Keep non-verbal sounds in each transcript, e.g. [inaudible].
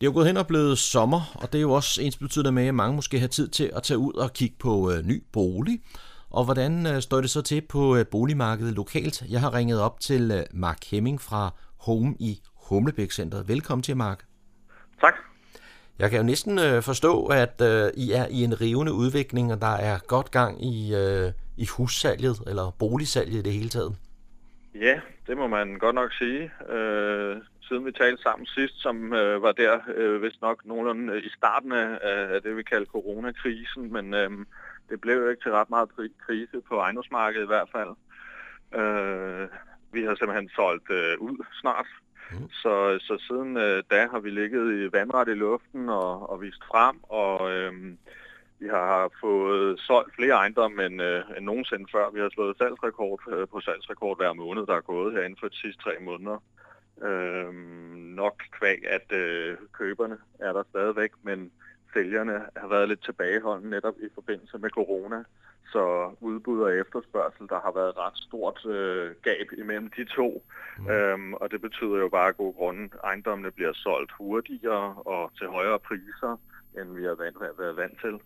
Det er jo gået hen og blevet sommer, og det er jo også ens betydende med, at mange måske har tid til at tage ud og kigge på øh, ny bolig. Og hvordan øh, står det så til på øh, boligmarkedet lokalt? Jeg har ringet op til øh, Mark Hemming fra Home i Humlebæk Centeret. Velkommen til, Mark. Tak. Jeg kan jo næsten øh, forstå, at øh, I er i en rivende udvikling, og der er godt gang i, øh, i hussalget, eller boligsalget i det hele taget. Ja, det må man godt nok sige. Øh, siden vi talte sammen sidst, som øh, var der øh, vist nok nogenlunde øh, i starten af, af det, vi kalder coronakrisen, men øh, det blev jo ikke til ret meget krise på ejendomsmarkedet i hvert fald. Øh, vi har simpelthen solgt øh, ud snart, mm. så, så siden øh, da har vi ligget i vandret i luften og, og vist frem, og øh, vi har fået solgt flere ejendomme end, øh, end nogensinde før. Vi har slået salgsrekord øh, på salgsrekord hver måned, der er gået her inden for de sidste tre måneder. Øh, nok kvæg, at øh, køberne er der stadigvæk, men sælgerne har været lidt tilbageholdende netop i forbindelse med corona. Så udbud og efterspørgsel, der har været ret stort øh, gab imellem de to. Mm. Øhm, og det betyder jo bare af gode grunde, ejendommene bliver solgt hurtigere og til højere priser, end vi har været, været vant til.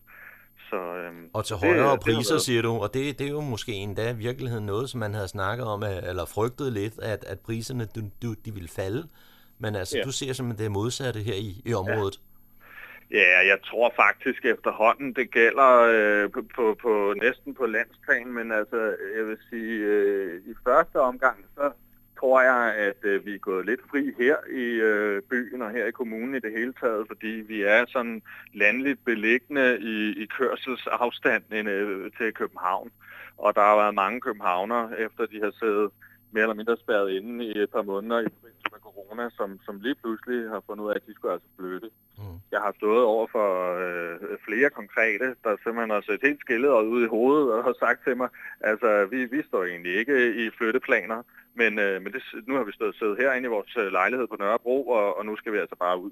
Så, øhm, og til højere det, priser, det siger du, og det, det er jo måske endda i virkeligheden noget, som man havde snakket om, eller frygtet lidt, at, at priserne de, de, de ville falde. Men altså, ja. du ser simpelthen det modsatte her i, i området. Ja. ja, jeg tror faktisk efterhånden, det gælder øh, på, på, på næsten på landsplan, men altså, jeg vil sige, øh, i første omgang, så tror jeg, at øh, vi er gået lidt fri her i øh, byen og her i kommunen i det hele taget, fordi vi er sådan landligt beliggende i, i kørselsafstand øh, til København. Og der har været mange københavner, efter de har siddet mere eller mindre spærret inde i et par måneder i forbindelse med corona, som, som lige pludselig har fundet ud af, at de skulle altså flytte. Mm. Jeg har stået over for øh, flere konkrete, der simpelthen har set helt skillet ud i hovedet og har sagt til mig, altså vi, vi står egentlig ikke i flytteplaner, men, øh, men det, nu har vi stået siddet herinde i vores øh, lejlighed på Nørrebro, og, og nu skal vi altså bare ud.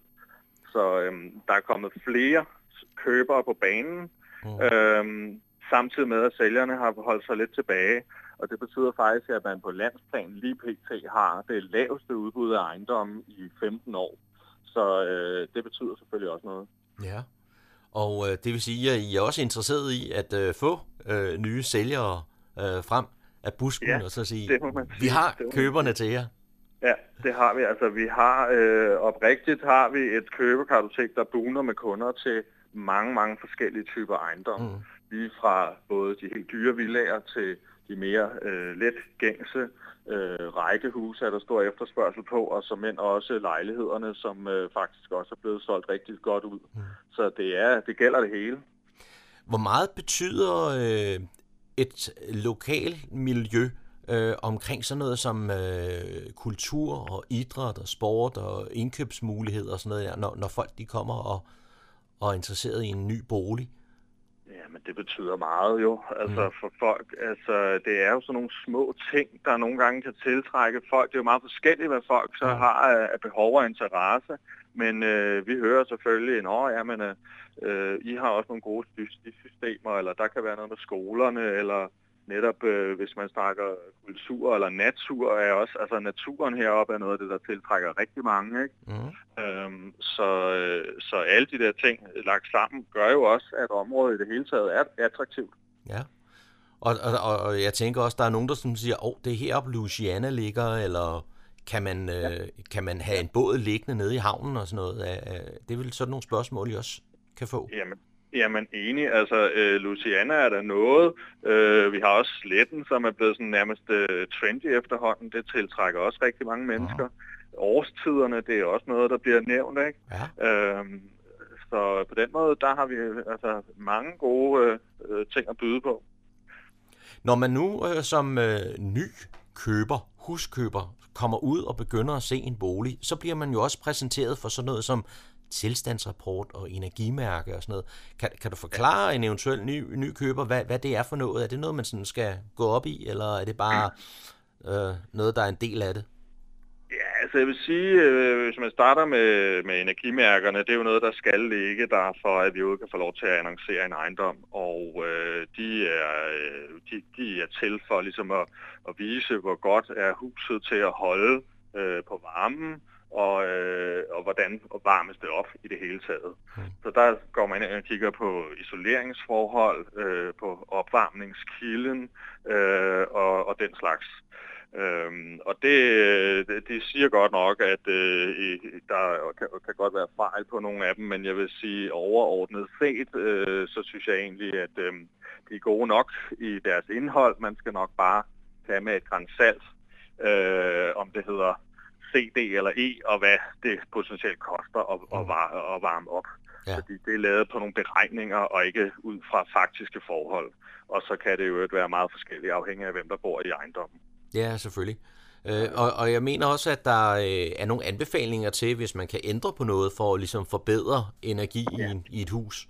Så øh, der er kommet flere købere på banen, mm. øh, samtidig med, at sælgerne har holdt sig lidt tilbage. Og det betyder faktisk, at man på landsplan lige pt. har det laveste udbud af ejendomme i 15 år. Så øh, det betyder selvfølgelig også noget. Ja, og øh, det vil sige, at I er også interesseret i at øh, få øh, nye sælgere øh, frem af busken, ja, og så sige, det sige. vi har køberne til jer. Ja, det har vi. Altså, vi har øh, oprigtigt har vi et købekartotek, der buner med kunder til mange, mange forskellige typer ejendomme. Mm. Lige fra både de helt dyre villager til de mere øh, let gængse øh, rækkehuse, er der stor efterspørgsel på, og som end også lejlighederne, som øh, faktisk også er blevet solgt rigtig godt ud. Mm. Så det er det gælder det hele. Hvor meget betyder øh, et lokal miljø øh, omkring sådan noget som øh, kultur og idræt og sport og indkøbsmuligheder og sådan noget der, når, når folk de kommer og, og er interesseret i en ny bolig? Men det betyder meget jo, altså mm. for folk. Altså, det er jo sådan nogle små ting, der nogle gange kan tiltrække folk. Det er jo meget forskelligt, hvad folk så har af behov og interesse. Men øh, vi hører selvfølgelig, at ja, men, øh, I har også nogle gode systemer, eller der kan være noget med skolerne, eller netop øh, hvis man snakker kultur eller natur, er også, altså naturen heroppe er noget af det, der tiltrækker rigtig mange. Ikke? Mm. Øhm, så, øh, så alle de der ting lagt sammen, gør jo også, at området i det hele taget er attraktivt. Ja. Og, og, og jeg tænker også, der er nogen, der som siger, åh, oh, det er heroppe Louisiana ligger, eller kan man, øh, ja. kan man have en båd liggende nede i havnen og sådan noget? Det er vel sådan nogle spørgsmål, I også kan få? Jamen, Jamen enig, altså øh, Luciana er der noget. Øh, vi har også Sletten, som er blevet sådan nærmest øh, trendy efterhånden. Det tiltrækker også rigtig mange mennesker. Ja. Årstiderne, det er også noget, der bliver nævnt, ikke? Ja. Øhm, så på den måde, der har vi altså mange gode øh, ting at byde på. Når man nu øh, som øh, ny køber, huskøber, kommer ud og begynder at se en bolig, så bliver man jo også præsenteret for sådan noget som tilstandsrapport og energimærke og sådan noget. Kan, kan du forklare en eventuel ny, ny køber, hvad, hvad det er for noget? Er det noget, man sådan skal gå op i, eller er det bare øh, noget, der er en del af det? Altså jeg vil sige, øh, hvis man starter med, med energimærkerne, det er jo noget, der skal ligge der, for at vi jo kan få lov til at annoncere en ejendom. Og øh, de, er, øh, de, de er til for ligesom at, at vise, hvor godt er huset til at holde øh, på varmen, og, øh, og hvordan varmes det op i det hele taget. Mm. Så der går man ind og kigger på isoleringsforhold, øh, på opvarmningskilden øh, og, og den slags. Øhm, og det, det, siger godt nok, at øh, der kan, kan godt være fejl på nogle af dem, men jeg vil sige overordnet set, øh, så synes jeg egentlig, at øh, de er gode nok i deres indhold. Man skal nok bare tage med et græns salt, øh, om det hedder CD eller E, og hvad det potentielt koster at, at, var, at varme op. Ja. Fordi det er lavet på nogle beregninger, og ikke ud fra faktiske forhold. Og så kan det jo være meget forskelligt afhængig af, hvem der bor i ejendommen. Ja, selvfølgelig. Øh, og, og jeg mener også, at der øh, er nogle anbefalinger til, hvis man kan ændre på noget for at ligesom forbedre energi ja. i, et hus.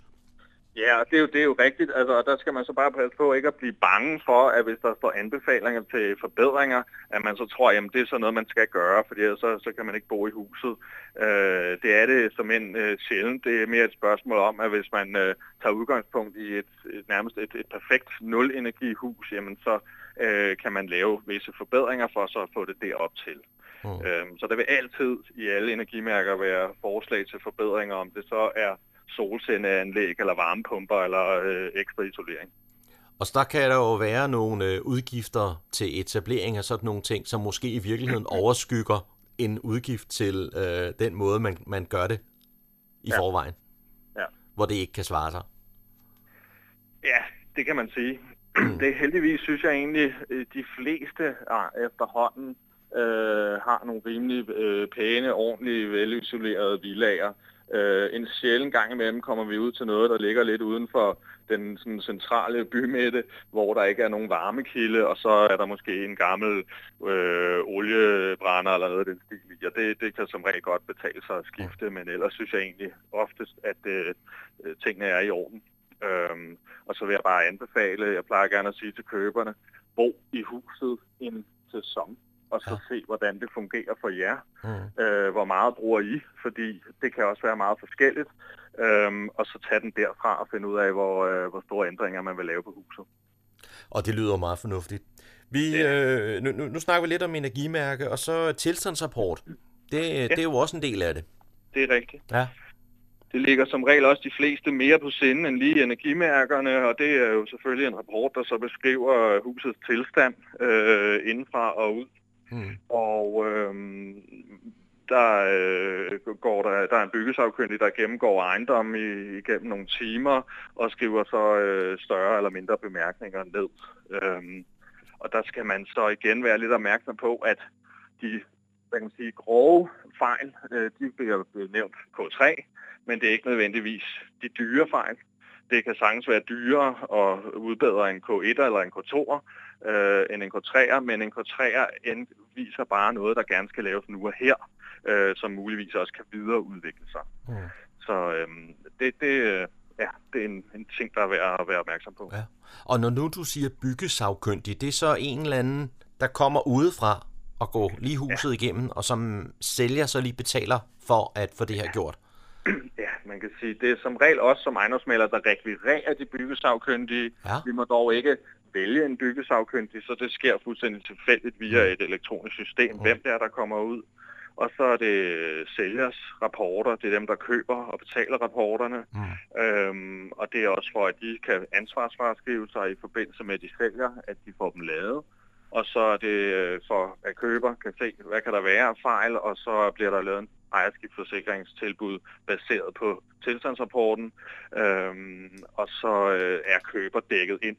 Ja, og det er jo, det er jo rigtigt. Altså, og der skal man så bare passe på ikke at blive bange for, at hvis der står anbefalinger til forbedringer, at man så tror, at det er sådan noget, man skal gøre, fordi så, så kan man ikke bo i huset. Øh, det er det som en øh, sjældent. Det er mere et spørgsmål om, at hvis man øh, tager udgangspunkt i et, et nærmest et, et perfekt nul-energihus, jamen så øh, kan man lave visse forbedringer for så at få det derop til. Mm. Øh, så der vil altid i alle energimærker være forslag til forbedringer, om det så er solcelleanlæg eller varmepumper eller øh, ekstra isolering. Og så der kan der jo være nogle øh, udgifter til etablering af sådan nogle ting, som måske i virkeligheden [clears throat] overskygger en udgift til øh, den måde, man, man gør det i ja. forvejen. Ja. Hvor det ikke kan svare sig. Ja, det kan man sige. [clears throat] det heldigvis, synes jeg egentlig, øh, de fleste ah, efterhånden øh, har nogle rimelig øh, pæne, ordentlige, velisolerede villager. Øh, en sjælden gang imellem kommer vi ud til noget, der ligger lidt uden for den sådan, centrale bymætte, hvor der ikke er nogen varmekilde, og så er der måske en gammel øh, oliebrænder eller noget af den stil i. Og det, det kan som regel godt betale sig at skifte, men ellers synes jeg egentlig oftest, at øh, øh, tingene er i orden. Øhm, og så vil jeg bare anbefale, jeg plejer gerne at sige til køberne, bo i huset en sæson og så ja. se, hvordan det fungerer for jer. Mm. Øh, hvor meget bruger I, fordi det kan også være meget forskelligt. Øhm, og så tage den derfra og finde ud af, hvor, øh, hvor store ændringer man vil lave på huset. Og det lyder meget fornuftigt. Vi, ja. øh, nu, nu, nu snakker vi lidt om energimærke, og så tilstandsrapport. Det, ja. det er jo også en del af det. Det er rigtigt. Ja. Det ligger som regel også de fleste mere på sinde end lige energimærkerne, og det er jo selvfølgelig en rapport, der så beskriver husets tilstand øh, indenfra og ud. Mm. Og øh, der, øh, går der, der er en byggesagkyndig, der gennemgår ejendommen i, igennem nogle timer og skriver så øh, større eller mindre bemærkninger ned. Øh, og der skal man så igen være lidt opmærksom på, at de hvad kan man sige, grove fejl, øh, de bliver nævnt K3, men det er ikke nødvendigvis de dyre fejl. Det kan sagtens være dyrere at udbedre en K1 eller en K2 øh, end en K3'er, men en K3'er viser bare noget, der gerne skal laves nu og her, øh, som muligvis også kan videreudvikle sig. Mm. Så øh, det, det, ja, det er en, en ting, der er værd at være opmærksom på. Ja. Og når nu du siger byggesagkyndig, det er så en eller anden, der kommer udefra og går lige huset ja. igennem, og som sælger så lige betaler for at få det her gjort? Man kan sige, det er som regel også som ejendomsmaler, der rekvirerer de byggesagkyndige. Ja. Vi må dog ikke vælge en byggesagkyndig, så det sker fuldstændig tilfældigt via mm. et elektronisk system, mm. hvem det er, der kommer ud. Og så er det sælgers rapporter, det er dem, der køber og betaler rapporterne. Mm. Øhm, og det er også for, at de kan ansvarsfraskrive sig i forbindelse med, at de sælger, at de får dem lavet. Og så er det øh, for, at køber kan se, hvad kan der være af fejl, og så bliver der lavet en ejerskibsforsikringstilbud baseret på tilstandsrapporten, øhm, og så øh, er køber dækket ind.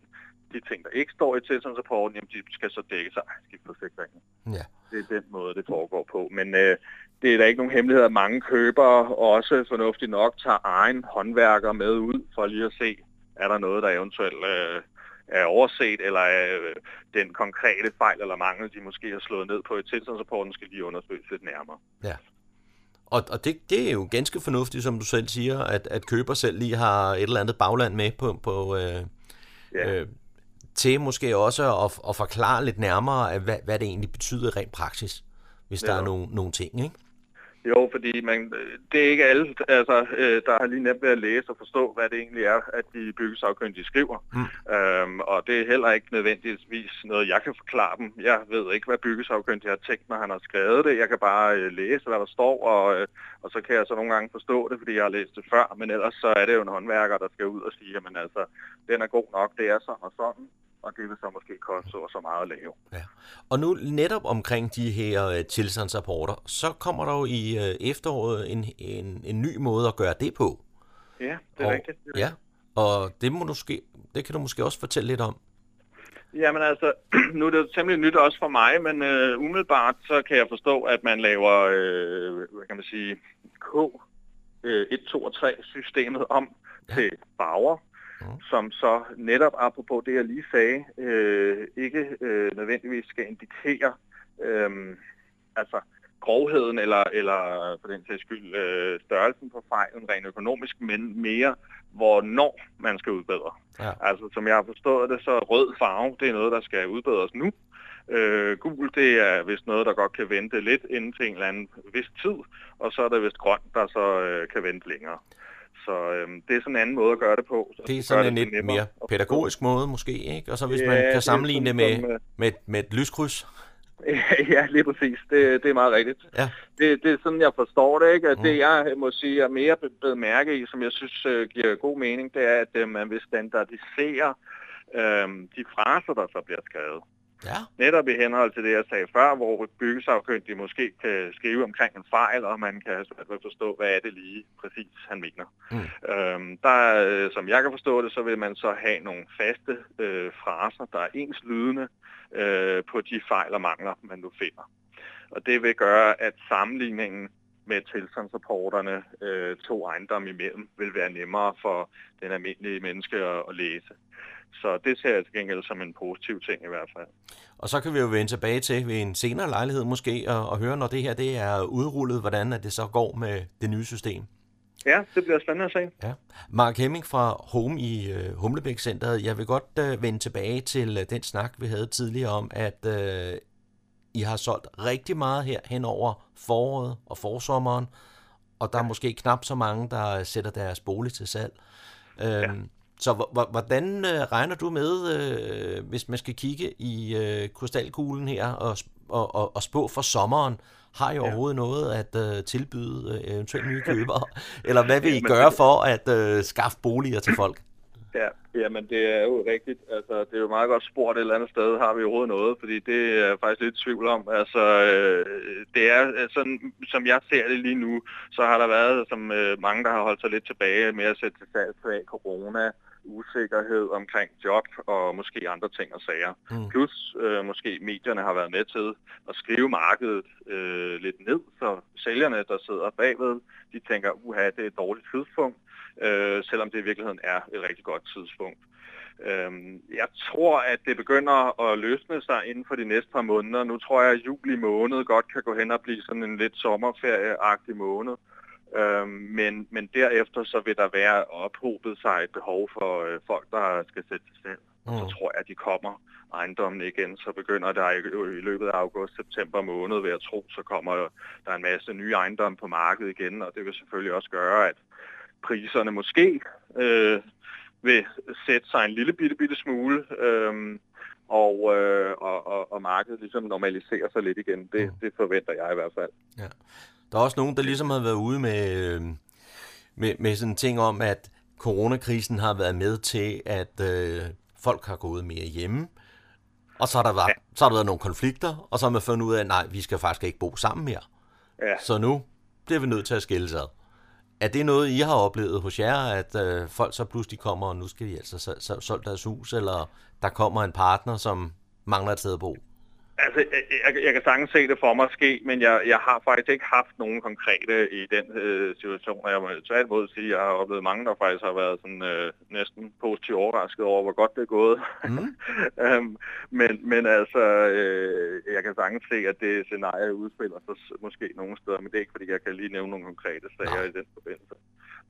De ting, der ikke står i tilstandsrapporten, jamen, de skal så dækkes af ejerskibsforsikringen. Ja. Det er den måde, det foregår på. Men øh, det er da ikke nogen hemmelighed, at mange købere også fornuftigt nok tager egen håndværker med ud for lige at se, er der noget, der eventuelt øh, er overset, eller er øh, den konkrete fejl eller mangel, de måske har slået ned på i tilstandsrapporten, skal lige undersøges lidt nærmere. Ja. Og, og det, det er jo ganske fornuftigt, som du selv siger, at, at køber selv lige har et eller andet bagland med på, på øh, ja. øh, til måske også at, at forklare lidt nærmere, hvad, hvad det egentlig betyder rent praksis, hvis ja. der er nogle, nogle ting, ikke? Jo, fordi man, det er ikke alle, altså, øh, der har lige nemt ved at læse og forstå, hvad det egentlig er, at de byggesagkyndige skriver. Mm. Øhm, og det er heller ikke nødvendigvis noget, jeg kan forklare dem. Jeg ved ikke, hvad byggesagkyndige har tænkt, når han har skrevet det. Jeg kan bare øh, læse, hvad der står, og, øh, og så kan jeg så nogle gange forstå det, fordi jeg har læst det før. Men ellers så er det jo en håndværker, der skal ud og sige, at altså, den er god nok, det er sådan og sådan og det vil så måske koste så, så meget at lave. Ja. Og nu netop omkring de her uh, tilstandsrapporter, så kommer der jo i uh, efteråret en, en, en ny måde at gøre det på. Ja, det er og, rigtigt. Det er ja, og det, må du måske, det kan du måske også fortælle lidt om. Jamen altså, [clears throat] nu er det temmelig nyt også for mig, men uh, umiddelbart så kan jeg forstå, at man laver, uh, hvad kan man sige, K, uh, 1, 2 og 3 systemet om ja. til farver mm. som så netop apropos det, jeg lige sagde, øh, ikke øh, nødvendigvis skal indikere øh, altså grovheden eller, eller for den sags skyld øh, størrelsen på fejlen rent økonomisk, men mere hvornår man skal udbedre. Ja. Altså som jeg har forstået det, så rød farve, det er noget, der skal udbedres nu. Øh, gul, det er vist noget, der godt kan vente lidt inden til en eller anden vis tid, og så er der vist grøn, der så øh, kan vente længere. Så øhm, det er sådan en anden måde at gøre det på. Så det er sådan en lidt mere pædagogisk måde måske, ikke? Og så hvis ja, man kan sammenligne det, med, som, øh, med, med et lyskryds. [laughs] ja, lige præcis. Det, det er meget rigtigt. Ja. Det, det er sådan, jeg forstår det. Ikke? At mm. Det, jeg må sige, er mere blevet mærke i, som jeg synes uh, giver god mening, det er, at uh, man vil standardisere uh, de fraser, der så bliver skrevet. Ja. Netop i henhold til det, jeg sagde før, hvor byggesagkyndige måske kan skrive omkring en fejl, og man kan forstå, hvad er det lige præcis, han mener. Mm. Øhm, der, øh, som jeg kan forstå det, så vil man så have nogle faste øh, fraser, der er ens lydende øh, på de fejl og mangler, man nu finder. Og det vil gøre, at sammenligningen med tilstandsrapporterne øh, to ejendomme imellem vil være nemmere for den almindelige menneske at, at læse. Så det ser jeg til gengæld som en positiv ting i hvert fald. Og så kan vi jo vende tilbage til ved en senere lejlighed måske og, og høre, når det her det er udrullet, hvordan det så går med det nye system. Ja, det bliver spændende at se. Ja. Mark Hemming fra Home i uh, Humlebæk Centeret. Jeg vil godt uh, vende tilbage til uh, den snak, vi havde tidligere om, at uh, I har solgt rigtig meget her hen over foråret og forsommeren, og der er måske knap så mange, der sætter deres bolig til salg. Uh, ja. Så hvordan øh, regner du med, øh, hvis man skal kigge i øh, krystalkuglen her og, og, og, og spå for sommeren, har I overhovedet ja. noget at øh, tilbyde øh, eventuelt nye købere? [laughs] Eller hvad vil I gøre for at øh, skaffe boliger til folk? Ja, jamen det er jo rigtigt. Altså, det er jo meget godt spurgt et eller andet sted, har vi overhovedet noget, fordi det er jeg faktisk lidt i tvivl om. Altså, øh, det er sådan, som jeg ser det lige nu, så har der været som øh, mange, der har holdt sig lidt tilbage med at sætte til salg af corona, usikkerhed omkring job og måske andre ting og sager. Mm. Plus øh, måske medierne har været med til at skrive markedet øh, lidt ned, så sælgerne, der sidder bagved, de tænker, uha, det er et dårligt tidspunkt, øh, selvom det i virkeligheden er et rigtig godt tidspunkt. Øhm, jeg tror, at det begynder at løsne sig inden for de næste par måneder. Nu tror jeg, at juli måned godt kan gå hen og blive sådan en lidt sommerferieagtig måned. Øhm, men, men derefter så vil der være ophobet sig et behov for øh, folk, der skal sætte sig selv. Mm. Så tror jeg, at de kommer ejendommen igen, så begynder der i, i løbet af august-september måned, ved at tro, så kommer der en masse nye ejendomme på markedet igen, og det vil selvfølgelig også gøre, at priserne måske øh, vil sætte sig en lille bitte, bitte smule, øh, og, øh, og, og, og markedet ligesom normaliserer sig lidt igen. Det, mm. det forventer jeg i hvert fald. Ja. Der er også nogen, der ligesom har været ude med, øh, med, med sådan ting om, at coronakrisen har været med til, at øh, folk har gået mere hjemme, og så har, der været, ja. så har der været nogle konflikter, og så har man fundet ud af, at nej, vi skal faktisk ikke bo sammen mere. Ja. Så nu bliver vi nødt til at skille sig Er det noget, I har oplevet hos jer, at øh, folk så pludselig kommer, og nu skal de altså solgt deres hus, eller der kommer en partner, som mangler et sted at bo? Altså, jeg, jeg kan sagtens se det for mig ske, men jeg, jeg har faktisk ikke haft nogen konkrete i den øh, situation, og jeg må tværtimod sige, at jeg har oplevet mange, der faktisk har været sådan, øh, næsten positivt overrasket over, hvor godt det er gået. Mm. um, [laughs] men, men altså, øh, jeg kan sagtens se, at det scenarie udspiller sig måske nogle steder, men det er ikke, fordi jeg kan lige nævne nogle konkrete sager Nej. i den forbindelse.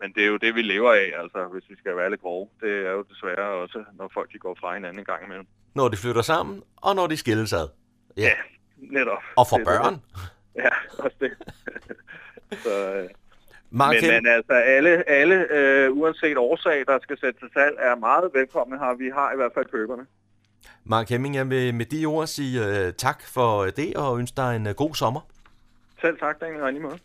Men det er jo det, vi lever af, altså, hvis vi skal være lidt grove. Det er jo desværre også, når folk de går fra hinanden en gang imellem. Når de flytter sammen, og når de skilles ad. Ja, ja netop. Og for børn. Ja, også det. [laughs] så, øh. Mark men, men altså alle, alle øh, uanset årsag, der skal sætte til salg, er meget velkomne her. Vi har i hvert fald køberne. Mark Hemming, jeg vil med de ord sige uh, tak for det, og ønsker dig en uh, god sommer. Selv tak, Daniel, og lige måde.